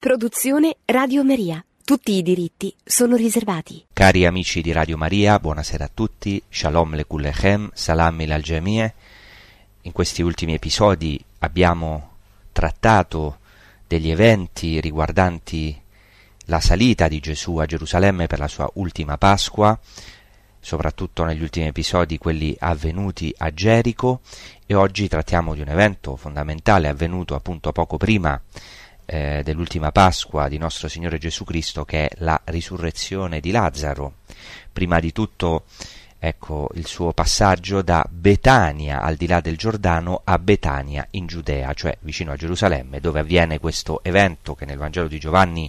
Produzione Radio Maria. Tutti i diritti sono riservati. Cari amici di Radio Maria, buonasera a tutti. Shalom le kullechem, salam al jamie. In questi ultimi episodi abbiamo trattato degli eventi riguardanti la salita di Gesù a Gerusalemme per la sua ultima Pasqua, soprattutto negli ultimi episodi quelli avvenuti a Gerico e oggi trattiamo di un evento fondamentale avvenuto appunto poco prima eh, dell'ultima Pasqua di nostro Signore Gesù Cristo, che è la risurrezione di Lazzaro. Prima di tutto, ecco il suo passaggio da Betania, al di là del Giordano, a Betania in Giudea, cioè vicino a Gerusalemme, dove avviene questo evento che nel Vangelo di Giovanni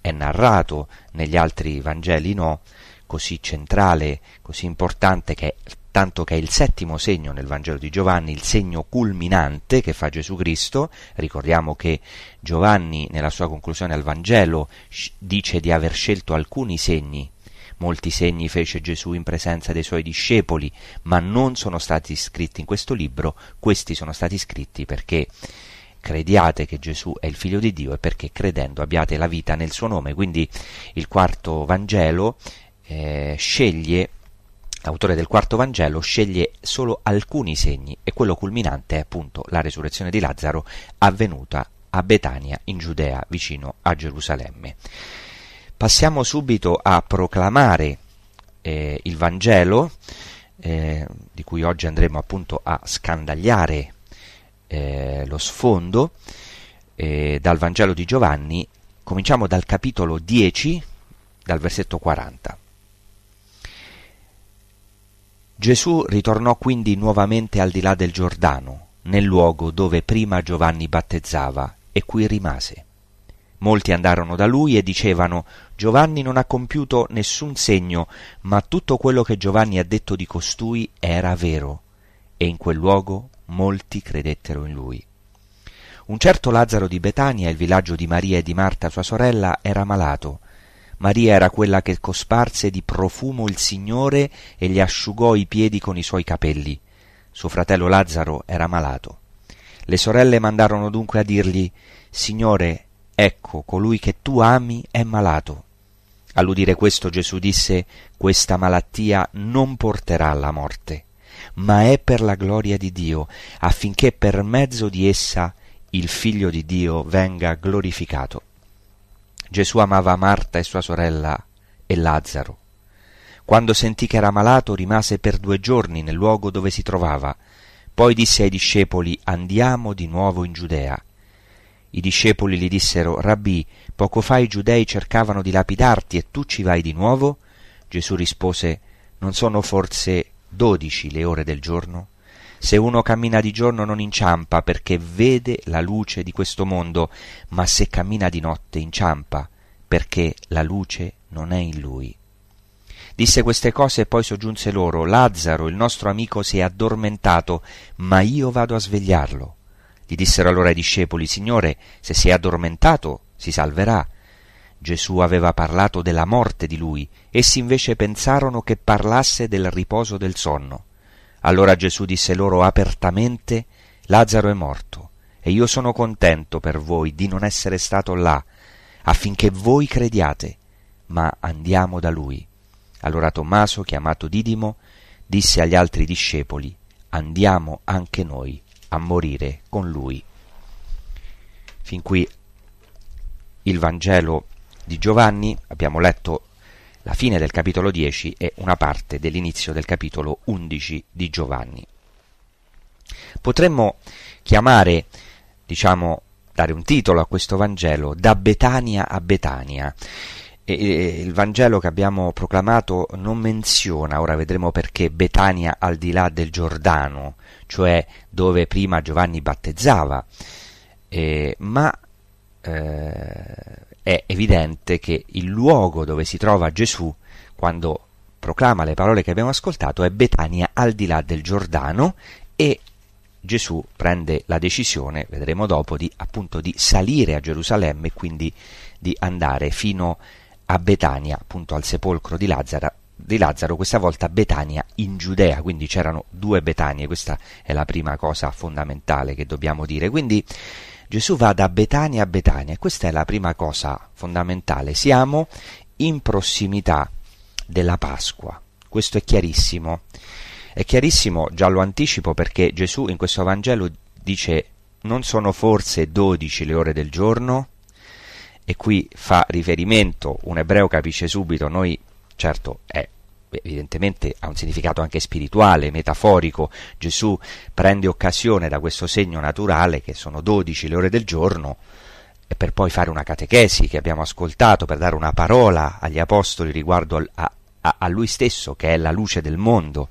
è narrato, negli altri Vangeli no, così centrale, così importante che è tanto che è il settimo segno nel Vangelo di Giovanni, il segno culminante che fa Gesù Cristo. Ricordiamo che Giovanni nella sua conclusione al Vangelo dice di aver scelto alcuni segni. Molti segni fece Gesù in presenza dei suoi discepoli, ma non sono stati scritti in questo libro, questi sono stati scritti perché crediate che Gesù è il figlio di Dio e perché credendo abbiate la vita nel suo nome. Quindi il quarto Vangelo eh, sceglie l'autore del quarto Vangelo sceglie solo alcuni segni e quello culminante è appunto la resurrezione di Lazzaro avvenuta a Betania in Giudea vicino a Gerusalemme. Passiamo subito a proclamare eh, il Vangelo eh, di cui oggi andremo appunto a scandagliare eh, lo sfondo eh, dal Vangelo di Giovanni. Cominciamo dal capitolo 10, dal versetto 40. Gesù ritornò quindi nuovamente al di là del Giordano, nel luogo dove prima Giovanni battezzava, e qui rimase. Molti andarono da lui e dicevano Giovanni non ha compiuto nessun segno, ma tutto quello che Giovanni ha detto di costui era vero, e in quel luogo molti credettero in lui. Un certo Lazzaro di Betania, il villaggio di Maria e di Marta sua sorella, era malato, Maria era quella che cosparse di profumo il Signore e gli asciugò i piedi con i suoi capelli. Suo fratello Lazzaro era malato. Le sorelle mandarono dunque a dirgli Signore, ecco, colui che tu ami è malato. All'udire questo Gesù disse Questa malattia non porterà alla morte, ma è per la gloria di Dio, affinché per mezzo di essa il Figlio di Dio venga glorificato. Gesù amava Marta e sua sorella e Lazzaro. Quando sentì che era malato, rimase per due giorni nel luogo dove si trovava. Poi disse ai discepoli Andiamo di nuovo in Giudea. I discepoli gli dissero Rabbì, poco fa i giudei cercavano di lapidarti e tu ci vai di nuovo? Gesù rispose Non sono forse dodici le ore del giorno? Se uno cammina di giorno non inciampa perché vede la luce di questo mondo, ma se cammina di notte inciampa perché la luce non è in lui. Disse queste cose e poi soggiunse loro Lazzaro, il nostro amico, si è addormentato, ma io vado a svegliarlo. Gli dissero allora i discepoli Signore, se si è addormentato, si salverà. Gesù aveva parlato della morte di lui, essi invece pensarono che parlasse del riposo del sonno. Allora Gesù disse loro apertamente, Lazzaro è morto, e io sono contento per voi di non essere stato là, affinché voi crediate, ma andiamo da lui. Allora Tommaso, chiamato Didimo, disse agli altri discepoli, andiamo anche noi a morire con lui. Fin qui il Vangelo di Giovanni, abbiamo letto la fine del capitolo 10 e una parte dell'inizio del capitolo 11 di Giovanni. Potremmo chiamare, diciamo, dare un titolo a questo Vangelo, da Betania a Betania. E il Vangelo che abbiamo proclamato non menziona, ora vedremo perché, Betania al di là del Giordano, cioè dove prima Giovanni battezzava, eh, ma eh, è evidente che il luogo dove si trova Gesù quando proclama le parole che abbiamo ascoltato è Betania al di là del Giordano e Gesù prende la decisione, vedremo dopo, di, appunto di salire a Gerusalemme e quindi di andare fino a Betania, appunto al sepolcro di Lazzaro, di Lazzaro, questa volta Betania in Giudea, quindi c'erano due Betanie, questa è la prima cosa fondamentale che dobbiamo dire. Quindi Gesù va da Betania a Betania questa è la prima cosa fondamentale. Siamo in prossimità della Pasqua. Questo è chiarissimo. È chiarissimo, già lo anticipo, perché Gesù in questo Vangelo dice non sono forse dodici le ore del giorno? E qui fa riferimento, un ebreo capisce subito, noi certo è evidentemente ha un significato anche spirituale, metaforico. Gesù prende occasione da questo segno naturale, che sono 12 le ore del giorno, per poi fare una catechesi che abbiamo ascoltato, per dare una parola agli apostoli riguardo a, a, a lui stesso, che è la luce del mondo.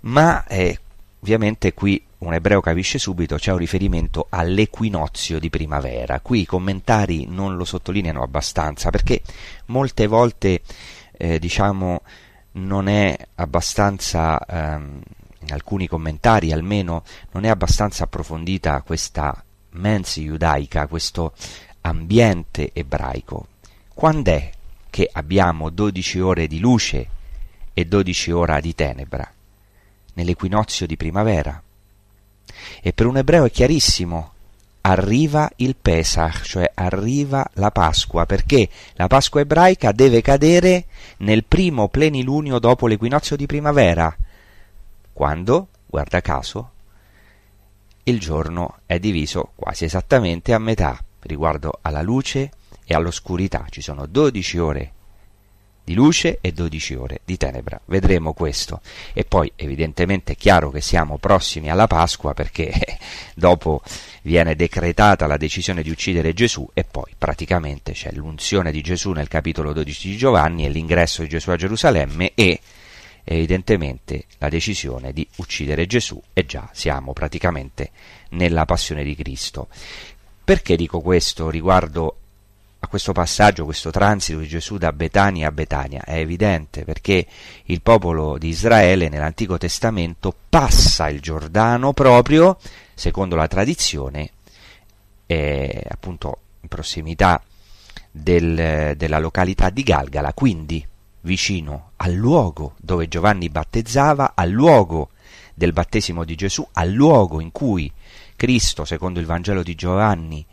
Ma eh, ovviamente qui un ebreo capisce subito, c'è un riferimento all'equinozio di primavera. Qui i commentari non lo sottolineano abbastanza, perché molte volte, eh, diciamo, non è abbastanza, ehm, in alcuni commentari almeno, non è abbastanza approfondita questa mens giudaica, questo ambiente ebraico. Quando è che abbiamo 12 ore di luce e 12 ore di tenebra? Nell'equinozio di primavera. E per un ebreo è chiarissimo, arriva il Pesach, cioè arriva la Pasqua, perché la Pasqua ebraica deve cadere nel primo plenilunio dopo l'equinozio di primavera, quando, guarda caso, il giorno è diviso quasi esattamente a metà riguardo alla luce e all'oscurità. Ci sono 12 ore di luce e 12 ore di tenebra. Vedremo questo. E poi evidentemente è chiaro che siamo prossimi alla Pasqua perché dopo viene decretata la decisione di uccidere Gesù e poi praticamente c'è l'unzione di Gesù nel capitolo 12 di Giovanni e l'ingresso di Gesù a Gerusalemme e evidentemente la decisione di uccidere Gesù e già siamo praticamente nella passione di Cristo. Perché dico questo riguardo a questo passaggio, questo transito di Gesù da Betania a Betania? È evidente perché il popolo di Israele nell'Antico Testamento passa il Giordano proprio, secondo la tradizione, eh, appunto in prossimità del, della località di Galgala, quindi vicino al luogo dove Giovanni battezzava, al luogo del battesimo di Gesù, al luogo in cui Cristo, secondo il Vangelo di Giovanni,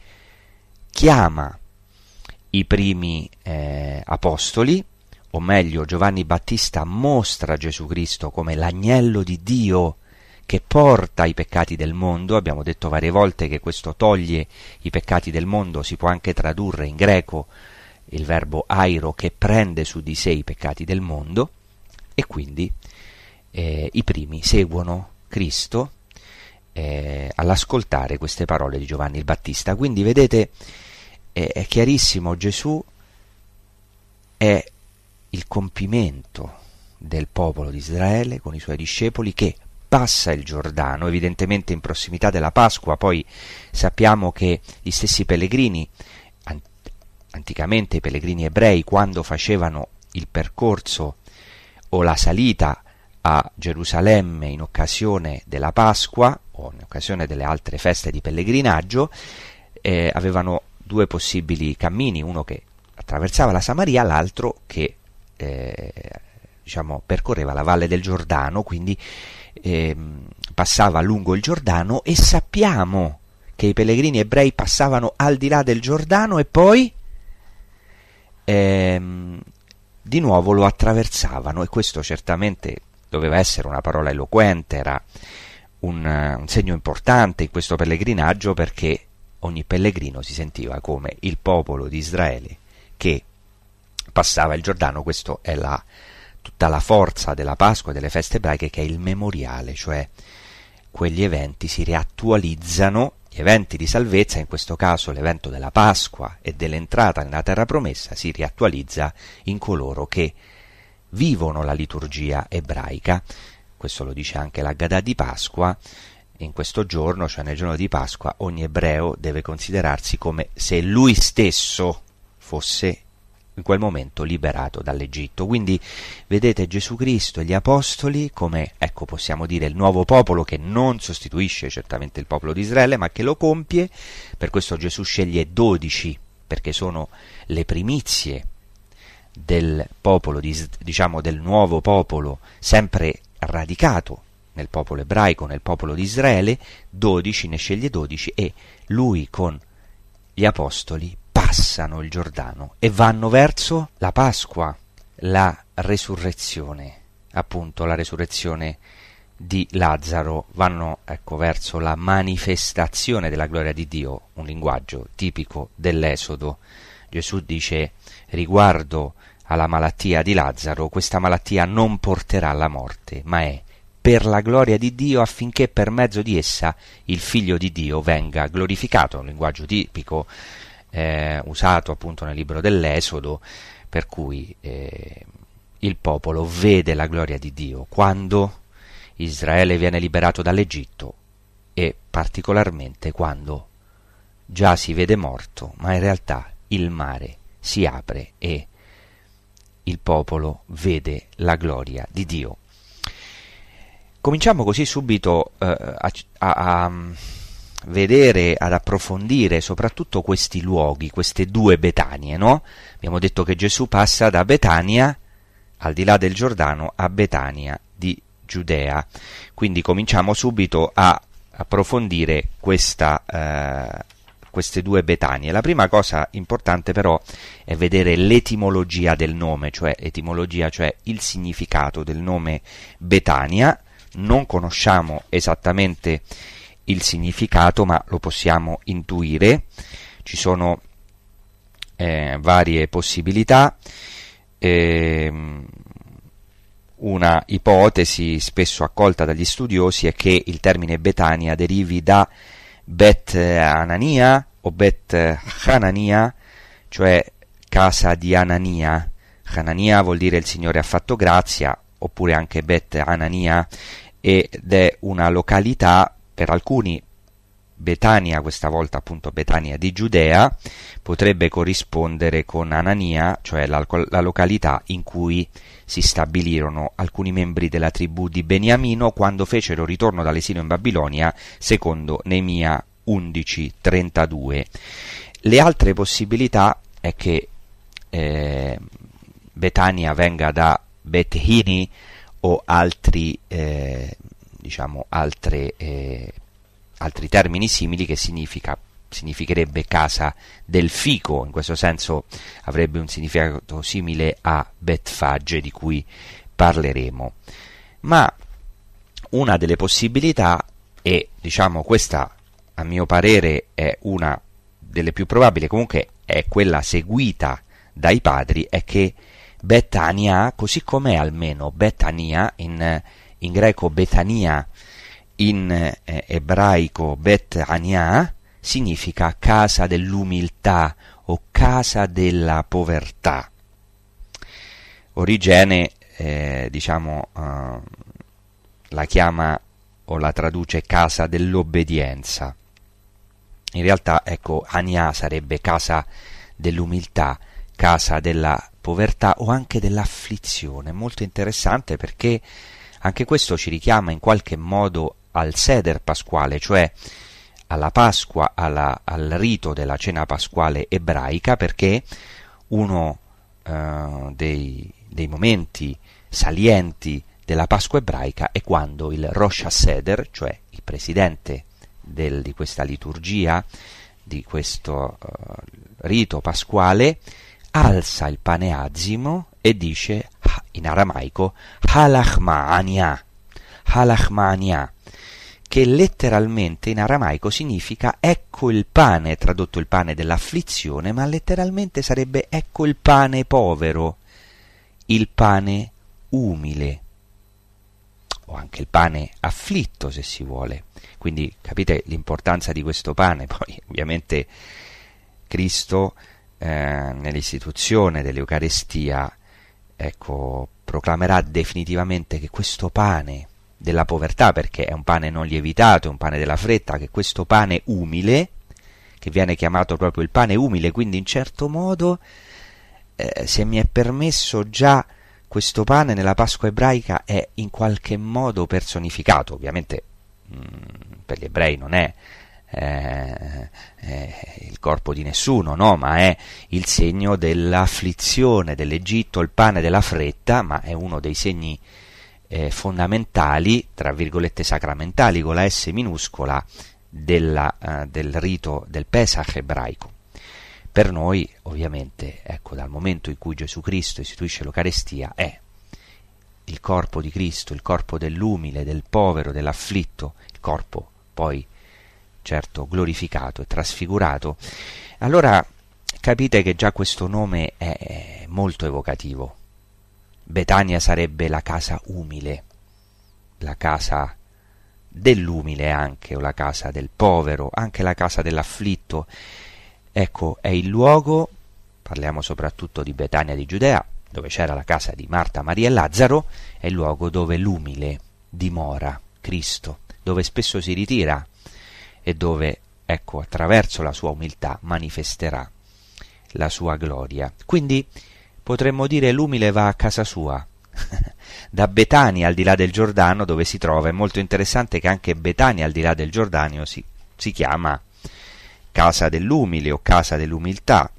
chiama i primi eh, apostoli, o meglio Giovanni Battista mostra Gesù Cristo come l'agnello di Dio che porta i peccati del mondo, abbiamo detto varie volte che questo toglie i peccati del mondo, si può anche tradurre in greco il verbo airo che prende su di sé i peccati del mondo e quindi eh, i primi seguono Cristo eh, all'ascoltare queste parole di Giovanni il Battista. Quindi vedete è, è chiarissimo, Gesù è il compimento del popolo di Israele con i suoi discepoli che passa il Giordano, evidentemente in prossimità della Pasqua, poi sappiamo che gli stessi pellegrini, anticamente i pellegrini ebrei, quando facevano il percorso o la salita a Gerusalemme in occasione della Pasqua o in occasione delle altre feste di pellegrinaggio, eh, avevano due possibili cammini, uno che attraversava la Samaria, l'altro che eh, diciamo, percorreva la valle del Giordano, quindi eh, passava lungo il Giordano e sappiamo che i pellegrini ebrei passavano al di là del Giordano e poi ehm, di nuovo lo attraversavano e questo certamente doveva essere una parola eloquente, era un, un segno importante in questo pellegrinaggio perché ogni pellegrino si sentiva come il popolo di Israele che passava il Giordano, questa è la, tutta la forza della Pasqua e delle feste ebraiche che è il memoriale, cioè quegli eventi si riattualizzano, gli eventi di salvezza, in questo caso l'evento della Pasqua e dell'entrata nella terra promessa, si riattualizza in coloro che vivono la liturgia ebraica, questo lo dice anche la Gadà di Pasqua, in questo giorno, cioè nel giorno di Pasqua, ogni ebreo deve considerarsi come se lui stesso fosse in quel momento liberato dall'Egitto. Quindi vedete Gesù Cristo e gli Apostoli come, ecco, possiamo dire il nuovo popolo che non sostituisce certamente il popolo di Israele, ma che lo compie. Per questo Gesù sceglie dodici, perché sono le primizie del popolo, diciamo del nuovo popolo, sempre radicato nel popolo ebraico, nel popolo di Israele, 12, ne sceglie 12 e lui con gli apostoli passano il Giordano e vanno verso la Pasqua, la resurrezione, appunto la resurrezione di Lazzaro, vanno ecco verso la manifestazione della gloria di Dio, un linguaggio tipico dell'Esodo. Gesù dice riguardo alla malattia di Lazzaro, questa malattia non porterà alla morte, ma è per la gloria di Dio affinché per mezzo di essa il figlio di Dio venga glorificato, un linguaggio tipico eh, usato appunto nel libro dell'Esodo, per cui eh, il popolo vede la gloria di Dio quando Israele viene liberato dall'Egitto e particolarmente quando già si vede morto, ma in realtà il mare si apre e il popolo vede la gloria di Dio. Cominciamo così subito eh, a, a, a vedere, ad approfondire soprattutto questi luoghi, queste due Betanie, no? Abbiamo detto che Gesù passa da Betania, al di là del Giordano, a Betania di Giudea. Quindi cominciamo subito a approfondire questa, eh, queste due Betanie. La prima cosa importante però è vedere l'etimologia del nome, cioè etimologia, cioè il significato del nome Betania. Non conosciamo esattamente il significato, ma lo possiamo intuire. Ci sono eh, varie possibilità. Eh, una ipotesi spesso accolta dagli studiosi è che il termine Betania derivi da Bet Anania o Bet Hanania, cioè casa di Anania. Hanania vuol dire il Signore ha fatto grazia, oppure anche Bet Anania, ed è una località per alcuni Betania, questa volta appunto Betania di Giudea, potrebbe corrispondere con Anania, cioè la, la, località in cui si stabilirono alcuni membri della tribù di Beniamino quando fecero ritorno dall'esilio in Babilonia, secondo Neemia 11:32. Le altre possibilità è che eh, Betania venga da Bethini o altri eh, diciamo, altre, eh, altri termini simili che significa, significherebbe casa del fico, in questo senso avrebbe un significato simile a Betfage di cui parleremo. Ma una delle possibilità, e diciamo questa a mio parere è una delle più probabili, comunque è quella seguita dai padri, è che Betania, così com'è almeno Betania in in greco Betania, in eh, ebraico Bet Ania, significa casa dell'umiltà o casa della povertà. Origene, eh, diciamo, eh, la chiama o la traduce casa dell'obbedienza. In realtà, ecco, Ania sarebbe casa dell'umiltà, casa della povertà o anche dell'afflizione. Molto interessante perché anche questo ci richiama in qualche modo al seder pasquale, cioè alla Pasqua, alla, al rito della cena pasquale ebraica, perché uno eh, dei, dei, momenti salienti della Pasqua ebraica è quando il Rosh Haseder, cioè il presidente del, di questa liturgia, di questo uh, rito pasquale, alza il pane azimo e dice in aramaico halachmania, halachmania, che letteralmente in aramaico significa ecco il pane, tradotto il pane dell'afflizione, ma letteralmente sarebbe ecco il pane povero, il pane umile, o anche il pane afflitto se si vuole. Quindi capite l'importanza di questo pane, poi ovviamente Cristo eh, nell'istituzione dell'Eucarestia ecco, proclamerà definitivamente che questo pane della povertà, perché è un pane non lievitato, è un pane della fretta, che questo pane umile, che viene chiamato proprio il pane umile, quindi in certo modo, eh, se mi è permesso già questo pane nella Pasqua ebraica è in qualche modo personificato, ovviamente mh, mm, per gli ebrei non è eh, eh, il corpo di nessuno, no? ma è il segno dell'afflizione dell'Egitto, il pane della fretta, ma è uno dei segni eh, fondamentali, tra virgolette sacramentali, con la S minuscola, della, uh, del rito del Pesach ebraico. Per noi, ovviamente, ecco, dal momento in cui Gesù Cristo istituisce l'Eucarestia, è il corpo di Cristo, il corpo dell'umile, del povero, dell'afflitto, il corpo poi certo glorificato e trasfigurato, allora capite che già questo nome è molto evocativo. Betania sarebbe la casa umile, la casa dell'umile anche, o la casa del povero, anche la casa dell'afflitto. Ecco, è il luogo, parliamo soprattutto di Betania di Giudea, dove c'era la casa di Marta, Maria e Lazzaro, è il luogo dove l'umile dimora, Cristo, dove spesso si ritira e dove, ecco, attraverso la sua umiltà manifesterà la sua gloria. Quindi potremmo dire l'umile va a casa sua, da Betania al di là del Giordano dove si trova. È molto interessante che anche Betania al di là del Giordano si, si chiama casa dell'umile o casa dell'umiltà.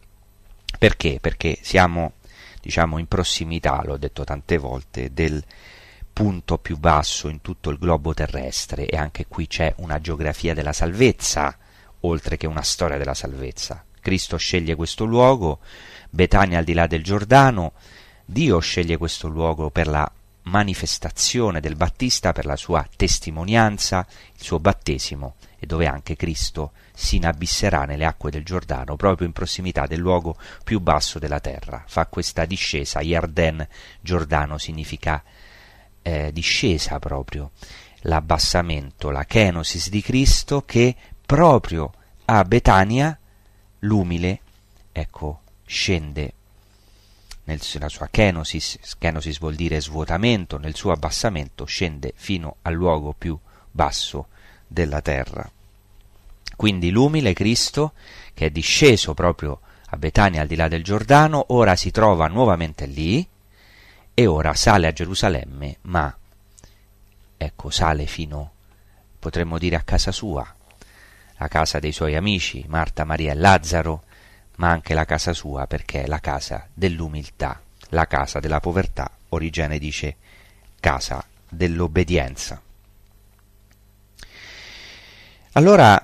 Perché? Perché siamo, diciamo, in prossimità, l'ho detto tante volte, del punto più basso in tutto il globo terrestre e anche qui c'è una geografia della salvezza, oltre che una storia della salvezza. Cristo sceglie questo luogo, Betania al di là del Giordano, Dio sceglie questo luogo per la manifestazione del Battista, per la sua testimonianza, il suo battesimo, e dove anche Cristo si inabisserà nelle acque del Giordano, proprio in prossimità del luogo più basso della terra. Fa questa discesa, Yarden, Giordano significa eh, discesa proprio, l'abbassamento, la kenosis di Cristo che proprio a Betania l'umile, ecco, scende nella sua kenosis, kenosis vuol dire svuotamento, nel suo abbassamento scende fino al luogo più basso della terra. Quindi l'umile Cristo, che è disceso proprio a Betania al di là del Giordano, ora si trova nuovamente lì e ora sale a Gerusalemme, ma ecco, sale fino, potremmo dire, a casa sua, a casa dei suoi amici, Marta, Maria e Lazzaro, ma anche la casa sua perché è la casa dell'umiltà, la casa della povertà, Origene dice casa dell'obbedienza. Allora,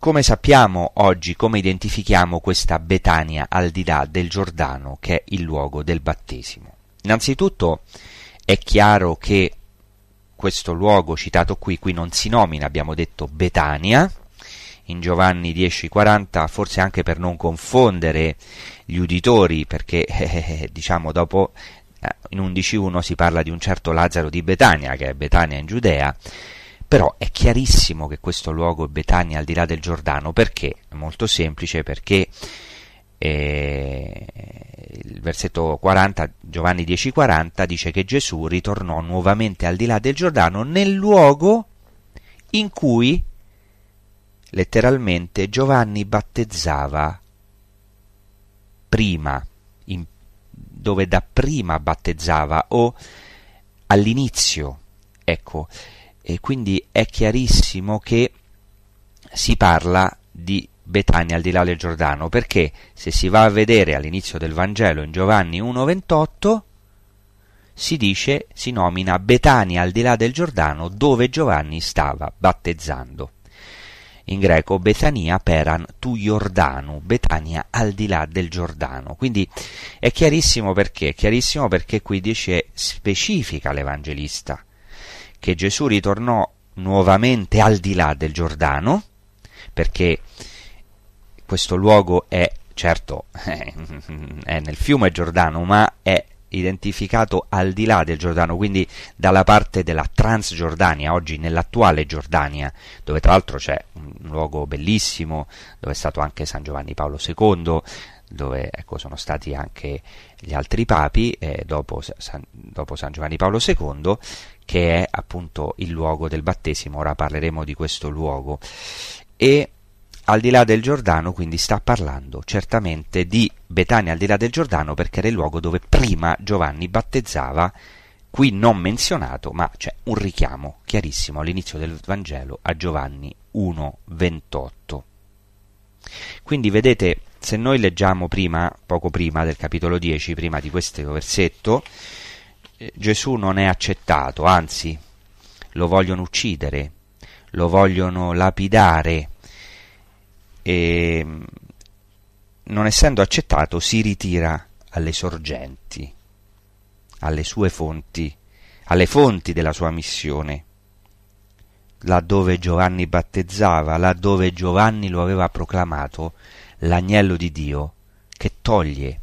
come sappiamo oggi, come identifichiamo questa Betania al di là del Giordano, che è il luogo del battesimo? Innanzitutto è chiaro che questo luogo citato qui, qui non si nomina, abbiamo detto Betania, in Giovanni 10:40, forse anche per non confondere gli uditori, perché eh, diciamo dopo eh, in 11.1 si parla di un certo Lazzaro di Betania, che è Betania in Giudea, però è chiarissimo che questo luogo è Betania al di là del Giordano, perché? È molto semplice, perché eh, il versetto 40, Giovanni 10:40 dice che Gesù ritornò nuovamente al di là del Giordano nel luogo in cui letteralmente Giovanni battezzava prima, in, dove da prima battezzava o all'inizio, ecco, e quindi è chiarissimo che si parla di Betania al di là del Giordano, perché se si va a vedere all'inizio del Vangelo in Giovanni 1,28 si dice, si nomina Betania al di là del Giordano dove Giovanni stava battezzando in greco Betania peran tu Giordano, Betania al di là del Giordano. Quindi è chiarissimo perché, è chiarissimo perché qui dice specifica l'Evangelista che Gesù ritornò nuovamente al di là del Giordano, perché questo luogo è certo è nel fiume Giordano, ma è identificato al di là del Giordano, quindi dalla parte della Transgiordania, oggi nell'attuale Giordania, dove tra l'altro c'è un luogo bellissimo, dove è stato anche San Giovanni Paolo II, dove ecco, sono stati anche gli altri papi eh, dopo, San, dopo San Giovanni Paolo II, che è appunto il luogo del battesimo, ora parleremo di questo luogo. E al di là del Giordano, quindi sta parlando certamente di Betania al di là del Giordano perché era il luogo dove prima Giovanni battezzava, qui non menzionato, ma c'è un richiamo chiarissimo all'inizio del Vangelo a Giovanni 1:28. Quindi vedete, se noi leggiamo prima, poco prima del capitolo 10, prima di questo versetto, Gesù non è accettato, anzi lo vogliono uccidere, lo vogliono lapidare. E non essendo accettato si ritira alle sorgenti, alle sue fonti, alle fonti della sua missione, laddove Giovanni battezzava, laddove Giovanni lo aveva proclamato l'agnello di Dio che toglie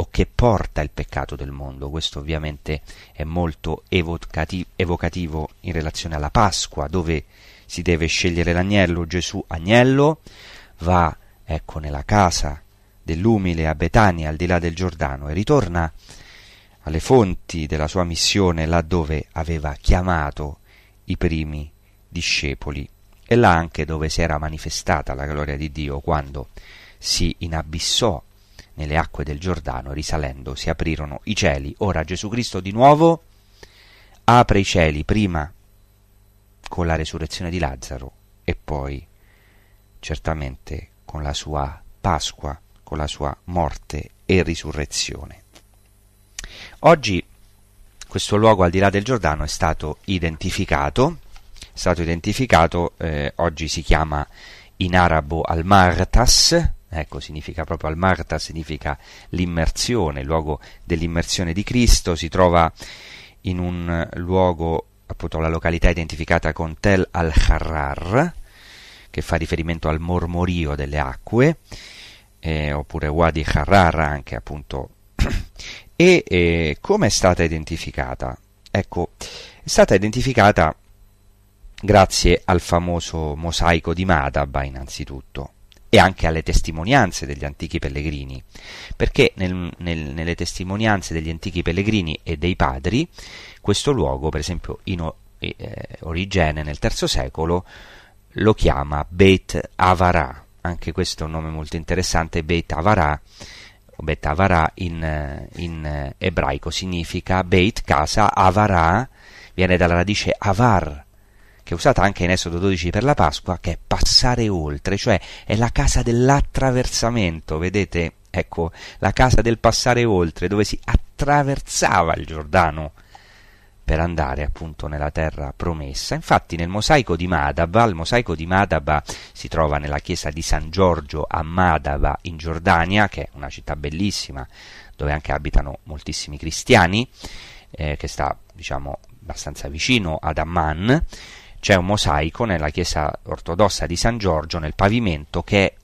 o che porta il peccato del mondo. Questo ovviamente è molto evocativo in relazione alla Pasqua, dove si deve scegliere l'agnello. Gesù, agnello, va ecco nella casa dell'umile a Betania, al di là del Giordano, e ritorna alle fonti della sua missione, laddove aveva chiamato i primi discepoli, e là anche dove si era manifestata la gloria di Dio, quando si inabissò nelle acque del Giordano, risalendo si aprirono i cieli. Ora Gesù Cristo di nuovo apre i cieli, prima con la resurrezione di Lazzaro e poi certamente con la sua Pasqua, con la sua morte e risurrezione. Oggi questo luogo al di là del Giordano è stato identificato, è stato identificato, eh, oggi si chiama in arabo al-Martas, ecco significa proprio al-Marta, significa l'immersione, il luogo dell'immersione di Cristo, si trova in un luogo, appunto la località identificata con Tel al-Harrar, che fa riferimento al mormorio delle acque, eh, oppure Wadi Harrar anche appunto. e eh, come è stata identificata? Ecco, è stata identificata grazie al famoso mosaico di Madaba innanzitutto e anche alle testimonianze degli antichi pellegrini, perché nel, nel, nelle testimonianze degli antichi pellegrini e dei padri, questo luogo, per esempio in eh, Origene nel III secolo, lo chiama Beit Avara, anche questo è un nome molto interessante, Beit Avara, Beit Avara in, in ebraico significa Beit, casa, Avara, viene dalla radice Avar, che è usata anche in Esodo 12 per la Pasqua, che è passare oltre, cioè è la casa dell'attraversamento, vedete? Ecco, la casa del passare oltre, dove si attraversava il Giordano per andare appunto nella terra promessa. Infatti nel mosaico di Madaba, il mosaico di Madaba si trova nella chiesa di San Giorgio a Madaba in Giordania, che è una città bellissima dove anche abitano moltissimi cristiani, eh, che sta diciamo abbastanza vicino ad Amman c'è un mosaico nella chiesa ortodossa di San Giorgio nel pavimento che è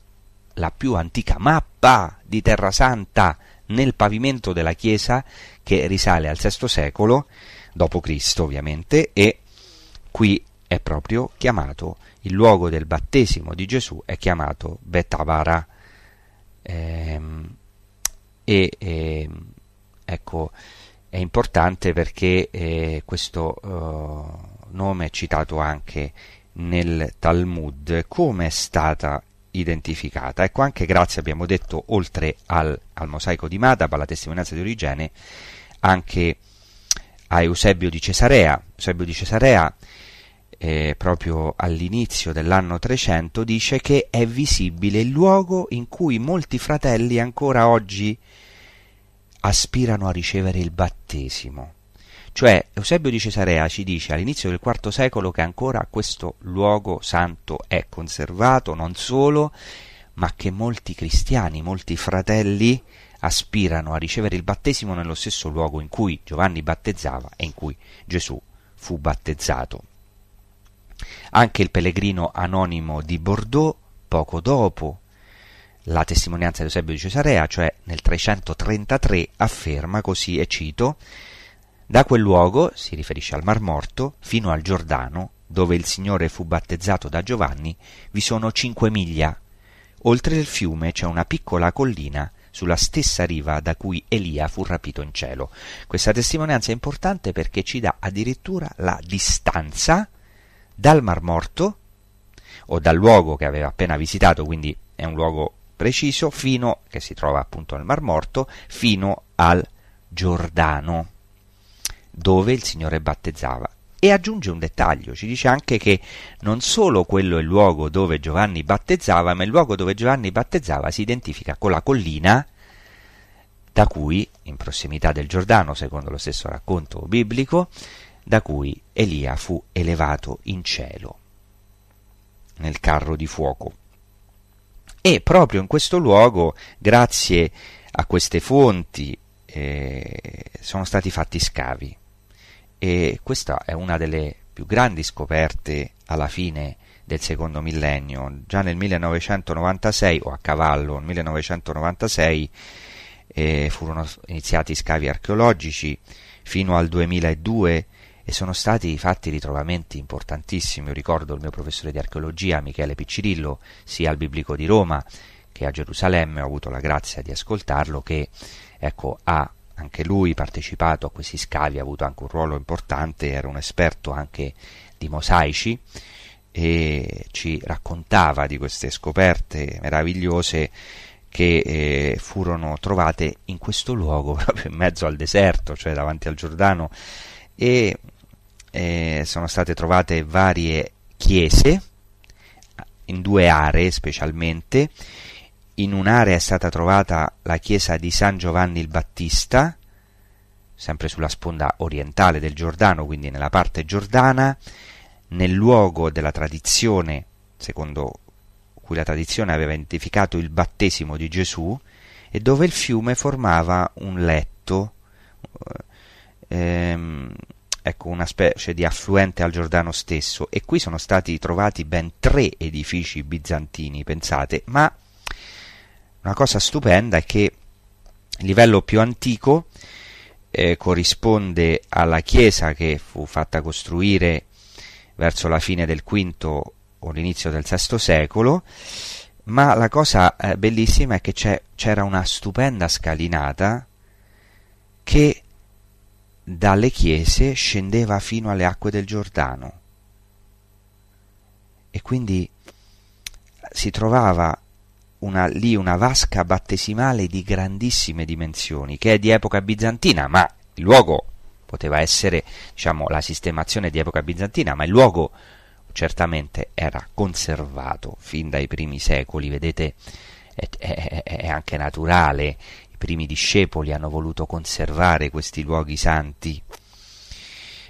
la più antica mappa di Terra Santa nel pavimento della chiesa che risale al VI secolo d.C. ovviamente e qui è proprio chiamato il luogo del battesimo di Gesù è chiamato Betavara ehm, e ehm, ecco è importante perché eh, questo uh, nome citato anche nel Talmud, come è stata identificata. Ecco, anche grazie, abbiamo detto, oltre al, al mosaico di Madaba, alla testimonianza di origine, anche a Eusebio di Cesarea. Eusebio di Cesarea, eh, proprio all'inizio dell'anno 300, dice che è visibile il luogo in cui molti fratelli ancora oggi aspirano a ricevere il battesimo. Cioè Eusebio di Cesarea ci dice all'inizio del IV secolo che ancora questo luogo santo è conservato, non solo, ma che molti cristiani, molti fratelli aspirano a ricevere il battesimo nello stesso luogo in cui Giovanni battezzava e in cui Gesù fu battezzato. Anche il pellegrino anonimo di Bordeaux, poco dopo la testimonianza di Eusebio di Cesarea, cioè nel 333, afferma così, e cito, da quel luogo, si riferisce al Mar Morto, fino al Giordano, dove il Signore fu battezzato da Giovanni, vi sono cinque miglia. Oltre il fiume c'è una piccola collina sulla stessa riva da cui Elia fu rapito in cielo. Questa testimonianza è importante perché ci dà addirittura la distanza dal Mar Morto o dal luogo che aveva appena visitato, quindi è un luogo preciso, fino, che si trova appunto nel Mar Morto, fino al Giordano dove il Signore battezzava. E aggiunge un dettaglio, ci dice anche che non solo quello è il luogo dove Giovanni battezzava, ma il luogo dove Giovanni battezzava si identifica con la collina da cui, in prossimità del Giordano, secondo lo stesso racconto biblico, da cui Elia fu elevato in cielo nel carro di fuoco. E proprio in questo luogo, grazie a queste fonti, eh, sono stati fatti scavi. E questa è una delle più grandi scoperte alla fine del secondo millennio. Già nel 1996, o a cavallo nel 1996, eh, furono iniziati scavi archeologici fino al 2002 e sono stati fatti ritrovamenti importantissimi. Io ricordo il mio professore di archeologia, Michele Piccirillo, sia al Biblico di Roma che a Gerusalemme, ho avuto la grazia di ascoltarlo, che ecco, ha anche lui partecipato a questi scavi, ha avuto anche un ruolo importante, era un esperto anche di mosaici e ci raccontava di queste scoperte meravigliose che eh, furono trovate in questo luogo, proprio in mezzo al deserto, cioè davanti al Giordano, e eh, sono state trovate varie chiese, in due aree specialmente, in un'area è stata trovata la chiesa di San Giovanni il Battista, sempre sulla sponda orientale del Giordano, quindi nella parte giordana, nel luogo della tradizione, secondo cui la tradizione aveva identificato il battesimo di Gesù e dove il fiume formava un letto, ehm, ecco, una specie di affluente al Giordano stesso. E qui sono stati trovati ben tre edifici bizantini, pensate, ma una cosa stupenda è che il livello più antico eh, corrisponde alla chiesa che fu fatta costruire verso la fine del V o l'inizio del VI secolo, ma la cosa eh, bellissima è che c'era una stupenda scalinata che dalle chiese scendeva fino alle acque del Giordano. E quindi si trovava una, lì una vasca battesimale di grandissime dimensioni che è di epoca bizantina, ma il luogo poteva essere diciamo la sistemazione di epoca bizantina, ma il luogo certamente era conservato fin dai primi secoli, vedete, è, è, è anche naturale, i primi discepoli hanno voluto conservare questi luoghi santi.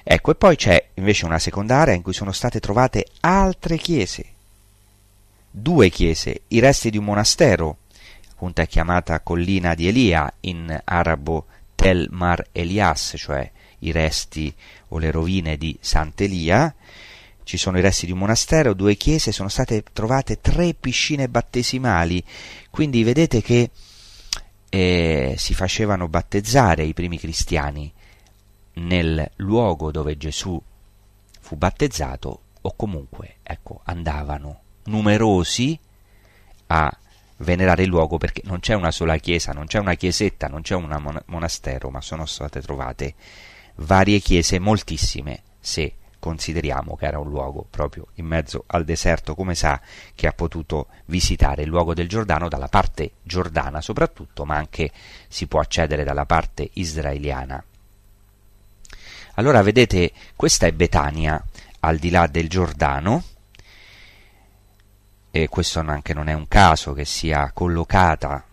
Ecco, e poi c'è invece una seconda area in cui sono state trovate altre chiese, due chiese, i resti di un monastero, appunto è chiamata collina di Elia, in arabo Tel Mar Elias, cioè i resti o le rovine di Sant'Elia, ci sono i resti di un monastero, due chiese, sono state trovate tre piscine battesimali, quindi vedete che eh, si facevano battezzare i primi cristiani nel luogo dove Gesù fu battezzato o comunque ecco, andavano numerosi a venerare il luogo perché non c'è una sola chiesa, non c'è una chiesetta, non c'è un mon- monastero, ma sono state trovate varie chiese, moltissime, se consideriamo che era un luogo proprio in mezzo al deserto, come sa che ha potuto visitare il luogo del Giordano dalla parte giordana soprattutto, ma anche si può accedere dalla parte israeliana. Allora vedete, questa è Betania, al di là del Giordano, e questo anche non è un caso che sia collocata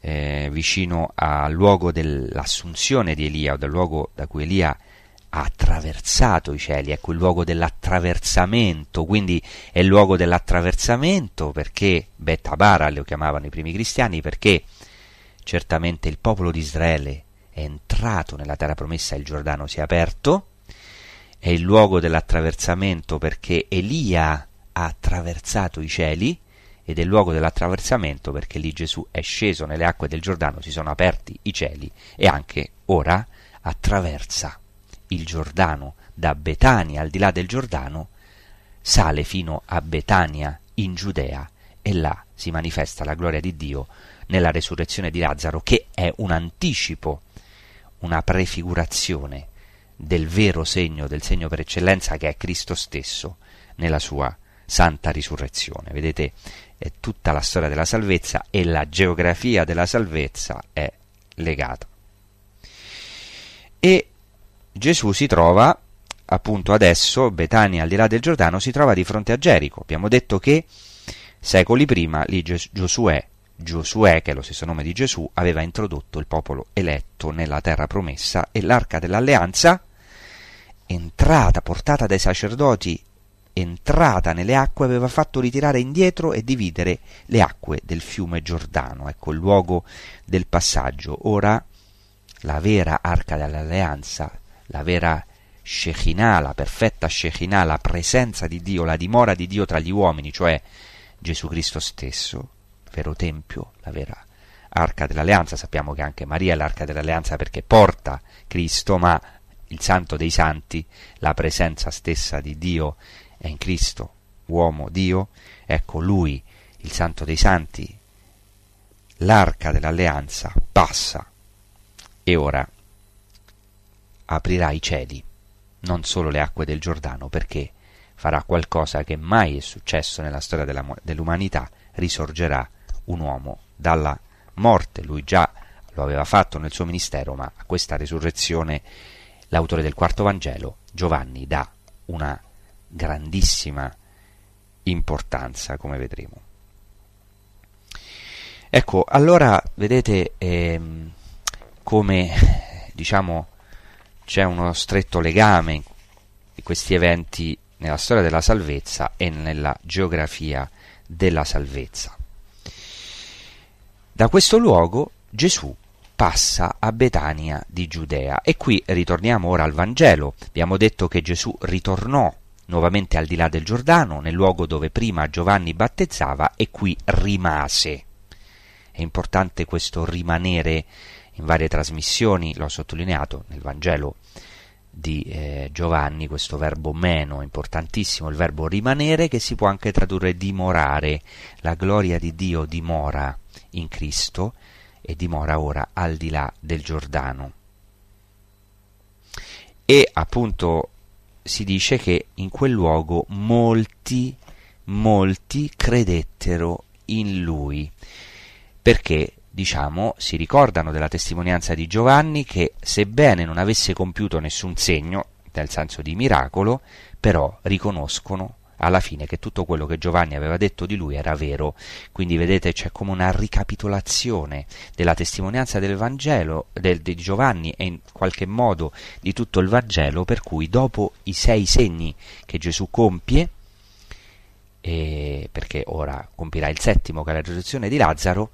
eh, vicino al luogo dell'assunzione di Elia o dal luogo da cui Elia ha attraversato i cieli, ecco il luogo dell'attraversamento, quindi è il luogo dell'attraversamento perché Betabara lo chiamavano i primi cristiani, perché certamente il popolo di Israele è entrato nella terra promessa il Giordano si è aperto, è il luogo dell'attraversamento perché Elia ha attraversato i cieli ed è il luogo dell'attraversamento perché lì Gesù è sceso nelle acque del Giordano, si sono aperti i cieli e anche ora attraversa il Giordano da Betania al di là del Giordano, sale fino a Betania in Giudea e là si manifesta la gloria di Dio nella resurrezione di Lazzaro che è un anticipo, una prefigurazione del vero segno, del segno per eccellenza che è Cristo stesso nella sua santa risurrezione. Vedete, è tutta la storia della salvezza e la geografia della salvezza è legata. E Gesù si trova appunto adesso, Betania al di là del Giordano, si trova di fronte a Gerico. Abbiamo detto che secoli prima lì Giosuè Giosuè, che è lo stesso nome di Gesù, aveva introdotto il popolo eletto nella terra promessa e l'arca dell'alleanza, entrata, portata dai sacerdoti, entrata nelle acque, aveva fatto ritirare indietro e dividere le acque del fiume Giordano, ecco il luogo del passaggio. Ora la vera arca dell'alleanza, la vera Shekinah, la perfetta Shekinah, la presenza di Dio, la dimora di Dio tra gli uomini, cioè Gesù Cristo stesso, vero tempio, la vera arca dell'alleanza. Sappiamo che anche Maria è l'arca dell'alleanza perché porta Cristo, ma il santo dei santi, la presenza stessa di Dio è in Cristo, uomo Dio, ecco lui, il santo dei santi, l'arca dell'alleanza passa e ora aprirà i cieli, non solo le acque del Giordano, perché farà qualcosa che mai è successo nella storia della, dell'umanità, risorgerà un uomo dalla morte. Lui già lo aveva fatto nel suo ministero, ma a questa risurrezione l'autore del quarto Vangelo, Giovanni, dà una grandissima importanza, come vedremo. Ecco, allora vedete ehm, come diciamo c'è uno stretto legame di questi eventi nella storia della salvezza e nella geografia della salvezza. Da questo luogo Gesù passa a Betania di Giudea e qui ritorniamo ora al Vangelo. Abbiamo detto che Gesù ritornò nuovamente al di là del Giordano, nel luogo dove prima Giovanni battezzava e qui rimase. È importante questo rimanere in varie trasmissioni, l'ho sottolineato nel Vangelo di eh, Giovanni, questo verbo meno, importantissimo, il verbo rimanere che si può anche tradurre dimorare. La gloria di Dio dimora in Cristo e dimora ora al di là del Giordano. E appunto si dice che in quel luogo molti, molti credettero in lui, perché diciamo, si ricordano della testimonianza di Giovanni che, sebbene non avesse compiuto nessun segno, nel senso di miracolo, però riconoscono alla fine che tutto quello che Giovanni aveva detto di lui era vero. Quindi vedete c'è come una ricapitolazione della testimonianza del Vangelo del, di Giovanni e in qualche modo di tutto il Vangelo, per cui dopo i sei segni che Gesù compie, perché ora compirà il settimo che è la risurrezione di Lazzaro,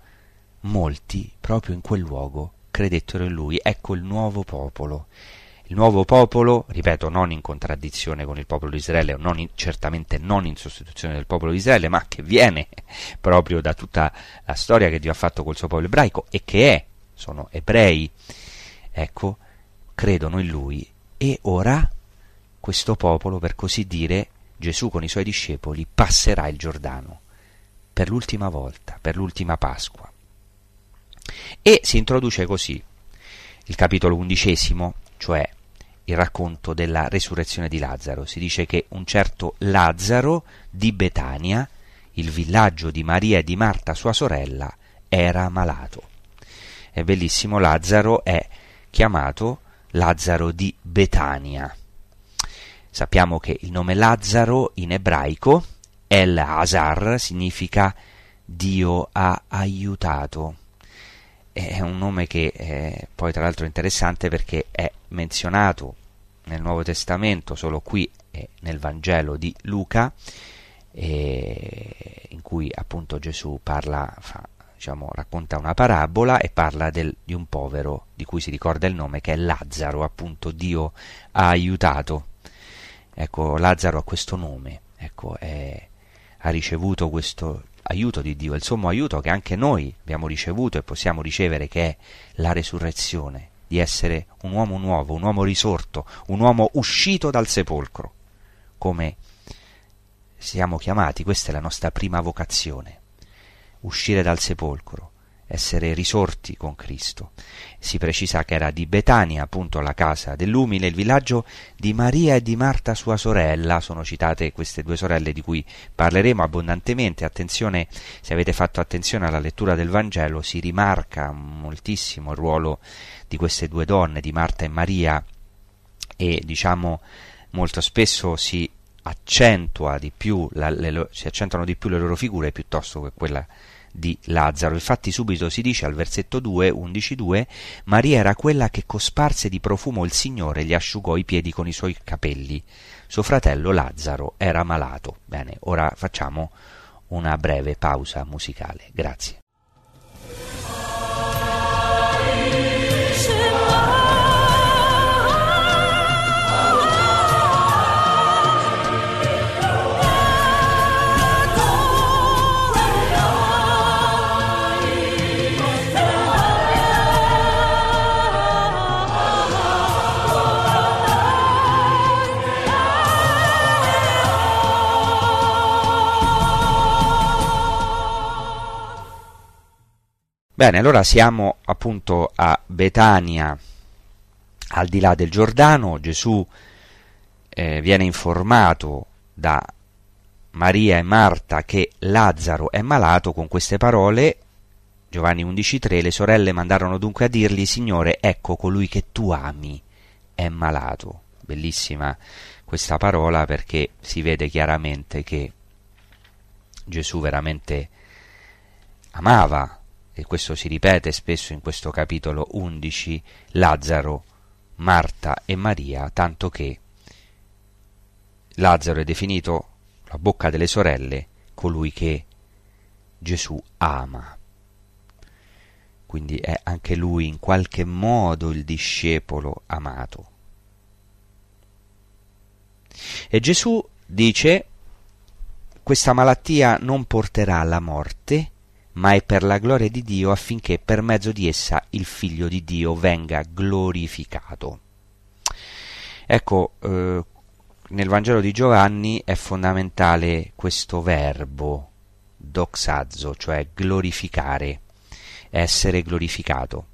molti proprio in quel luogo credettero in lui. Ecco il nuovo popolo. Il nuovo popolo, ripeto, non in contraddizione con il popolo di Israele, non in, certamente non in sostituzione del popolo di Israele, ma che viene proprio da tutta la storia che Dio ha fatto col suo popolo ebraico e che è, sono ebrei, ecco, credono in lui. E ora questo popolo, per così dire, Gesù con i suoi discepoli passerà il Giordano per l'ultima volta, per l'ultima Pasqua. E si introduce così il capitolo undicesimo, cioè il racconto della resurrezione di Lazzaro. Si dice che un certo Lazzaro di Betania, il villaggio di Maria e di Marta, sua sorella, era malato. È bellissimo, Lazzaro è chiamato Lazzaro di Betania. Sappiamo che il nome Lazzaro in ebraico, El Hazar, significa Dio ha aiutato è un nome che è poi tra l'altro interessante perché è menzionato nel Nuovo Testamento solo qui e nel Vangelo di Luca in cui appunto Gesù parla, fa, diciamo, racconta una parabola e parla del, di un povero di cui si ricorda il nome che è Lazzaro, appunto Dio ha aiutato. Ecco, Lazzaro ha questo nome, ecco, è, ha ricevuto questo aiuto di Dio, il sommo aiuto che anche noi abbiamo ricevuto e possiamo ricevere, che è la resurrezione, di essere un uomo nuovo, un uomo risorto, un uomo uscito dal sepolcro, come siamo chiamati, questa è la nostra prima vocazione, uscire dal sepolcro, essere risorti con Cristo. Si precisa che era di Betania, appunto la casa dell'umile, il villaggio di Maria e di Marta sua sorella, sono citate queste due sorelle di cui parleremo abbondantemente. Attenzione, se avete fatto attenzione alla lettura del Vangelo, si rimarca moltissimo il ruolo di queste due donne, di Marta e Maria, e diciamo molto spesso si accentua di più la, le, si accentuano di più le loro figure piuttosto che quella di Lazzaro. Infatti subito si dice al versetto 2, 11.2, Maria era quella che cosparse di profumo il Signore gli asciugò i piedi con i suoi capelli. Suo fratello Lazzaro era malato. Bene, ora facciamo una breve pausa musicale. Grazie. Bene, allora siamo appunto a Betania, al di là del Giordano, Gesù eh, viene informato da Maria e Marta che Lazzaro è malato con queste parole. Giovanni 11.3 Le sorelle mandarono dunque a dirgli Signore, ecco colui che tu ami è malato. Bellissima questa parola perché si vede chiaramente che Gesù veramente amava e questo si ripete spesso in questo capitolo 11, Lazzaro, Marta e Maria, tanto che Lazzaro è definito la bocca delle sorelle, colui che Gesù ama. Quindi è anche lui in qualche modo il discepolo amato. E Gesù dice, questa malattia non porterà alla morte, ma è per la gloria di Dio affinché per mezzo di essa il Figlio di Dio venga glorificato. Ecco, eh, nel Vangelo di Giovanni è fondamentale questo verbo, doxazzo, cioè glorificare, essere glorificato.